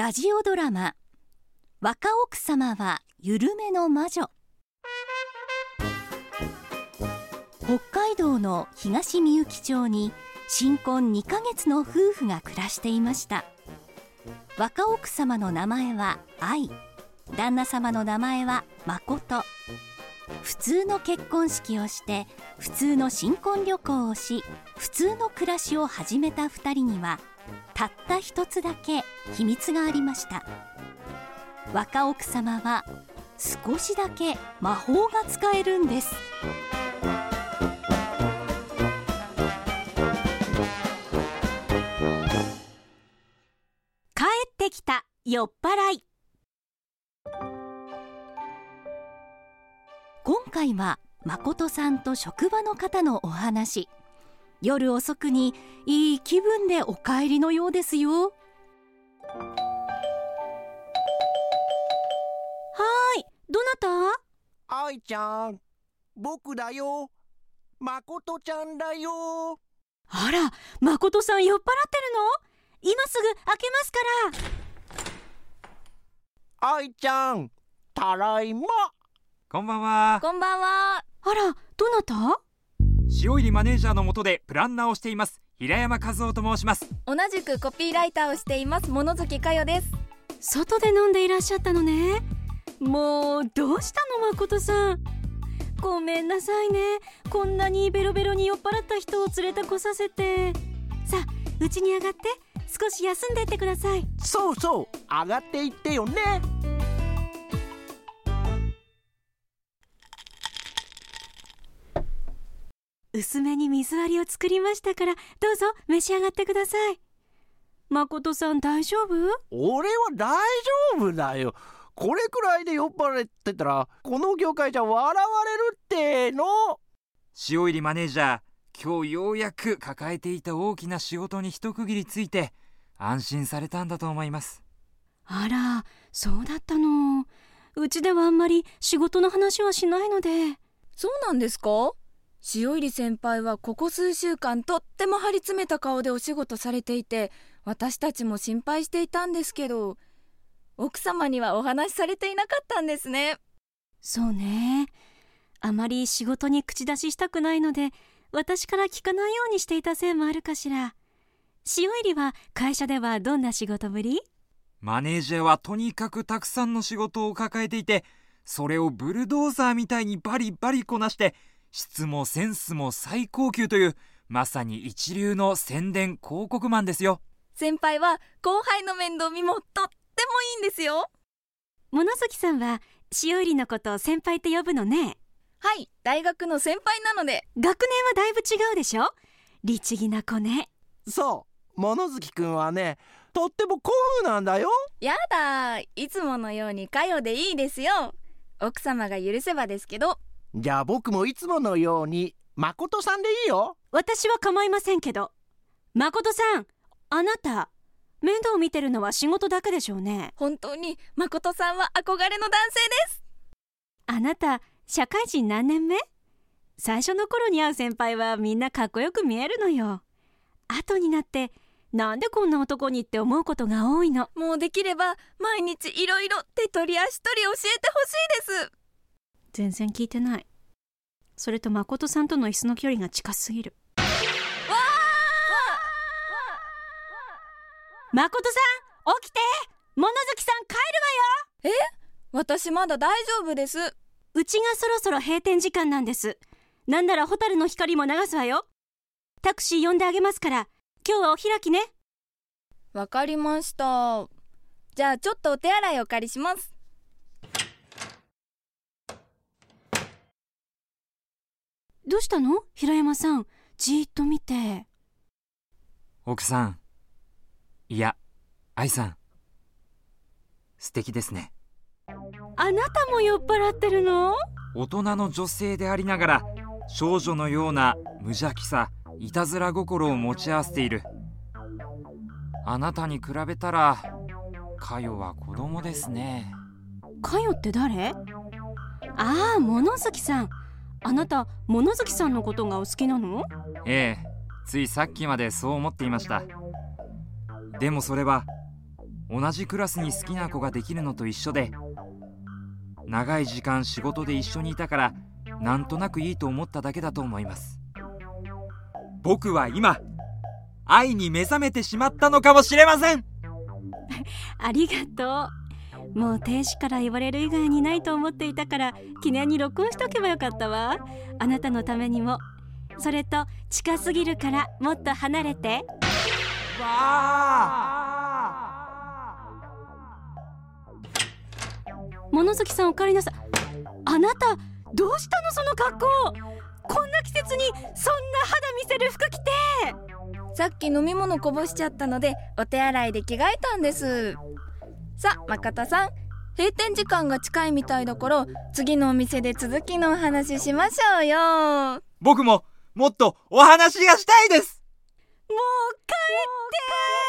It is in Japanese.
ラジオドラマ若奥様は緩めの魔女。北海道の東みゆき町に新婚2ヶ月の夫婦が暮らしていました。若奥様の名前は愛。旦那様の名前は誠。普通の結婚式をして普通の新婚旅行をし普通の暮らしを始めた2人にはたった一つだけ秘密がありました。若奥様は少しだけ魔法が使えるんです。帰ってきた酔っ払い。今回は誠さんと職場の方のお話。夜遅くにいい気分でお帰りのようですよ。はーいどなた？愛ちゃん僕だよ。誠ちゃんだよ。あら誠さん酔っ払ってるの？今すぐ開けますから。愛ちゃんたらいま。こんばんは。こんばんは。あらどなた？塩入りマネージャーの下でプランナーをしています。平山和夫と申します。同じくコピーライターをしています。物月かよです。外で飲んでいらっしゃったのね。もうどうしたの誠さん。ごめんなさいね。こんなにベロベロに酔っ払った人を連れてこさせて。さあうちに上がって少し休んでってください。そうそう上がっていってよね薄めに水割りを作りましたからどうぞ召し上がってください。誠さん大丈夫？俺は大丈夫だよ。これくらいで酔っ払ってたらこの業界じゃ笑われるっての。塩入りマネージャー今日ようやく抱えていた大きな仕事に一区切りついて安心されたんだと思います。あらそうだったの。うちではあんまり仕事の話はしないので。そうなんですか？塩入先輩はここ数週間とっても張り詰めた顔でお仕事されていて私たちも心配していたんですけど奥様にはお話しされていなかったんですね。そうね。あまり仕事に口出ししたくないので私から聞かないようにしていたせいもあるかしら。塩入りは会社ではどんな仕事ぶり？マネージャーはとにかくたくさんの仕事を抱えていてそれをブルドーザーみたいにバリバリこなして質もセンスも最高級というまさに一流の宣伝広告マンですよ。先輩は後輩の面倒見もとってもいいんですよ。物月さんは塩入りのことを先輩と呼ぶのね。はい大学の先輩なので。学年はだいぶ違うでしょ？律儀な子ね。そう物月くんはねとっても古風なんだよ。やだいつものようにかよでいいですよ。奥様が許せばですけどじゃあ僕もいつものように誠さんでいいよ。私は構いませんけど。誠さんあなた面倒を見てるのは仕事だけでしょうね。本当に誠さんは憧れの男性です。あなた社会人何年目？最初の頃に会う先輩はみんなかっこよく見えるのよ。後になってなんでこんな男にって思うことが多いの？もうできれば毎日いろいろ手取り足取り教えてほしいです全然聞いてない。それと誠さんとの椅子の距離が近すぎる。誠さん起きて！物月さん帰るわよ！私まだ大丈夫です。うちがそろそろ閉店時間なんです。なんならホタルの光も流すわよ。タクシー呼んであげますから。今日はお開きね。わかりました。じゃあちょっとお手洗いお借りしますどうしたの？平山さん。じーっと見て。奥さん。いや愛さん。素敵ですね。あなたも酔っ払ってるの？大人の女性でありながら少女のような無邪気さいたずら心を持ち合わせている。あなたに比べたらかよは子供ですね。かよって誰？ああ物月さんあなた物月さんのことがお好きなの？ええついさっきまでそう思っていました。でもそれは同じクラスに好きな子ができるのと一緒で長い時間仕事で一緒にいたからなんとなくいいと思っただけだと思います。僕は今愛に目覚めてしまったのかもしれません。ありがとうもう亭主から言われる以外にないと思っていたから記念に録音しとけばよかったわ。あなたのためにも。それと近すぎるからもっと離れて。物好きさんお帰りなさい。あなたどうしたのその格好。こんな季節にそんな肌見せる服着て。さっき飲み物こぼしちゃったのでお手洗いで着替えたんです。さあ誠さん。閉店時間が近いみたいだから次のお店で続きのお話ししましょうよ。僕ももっとお話がしたいです。もう帰って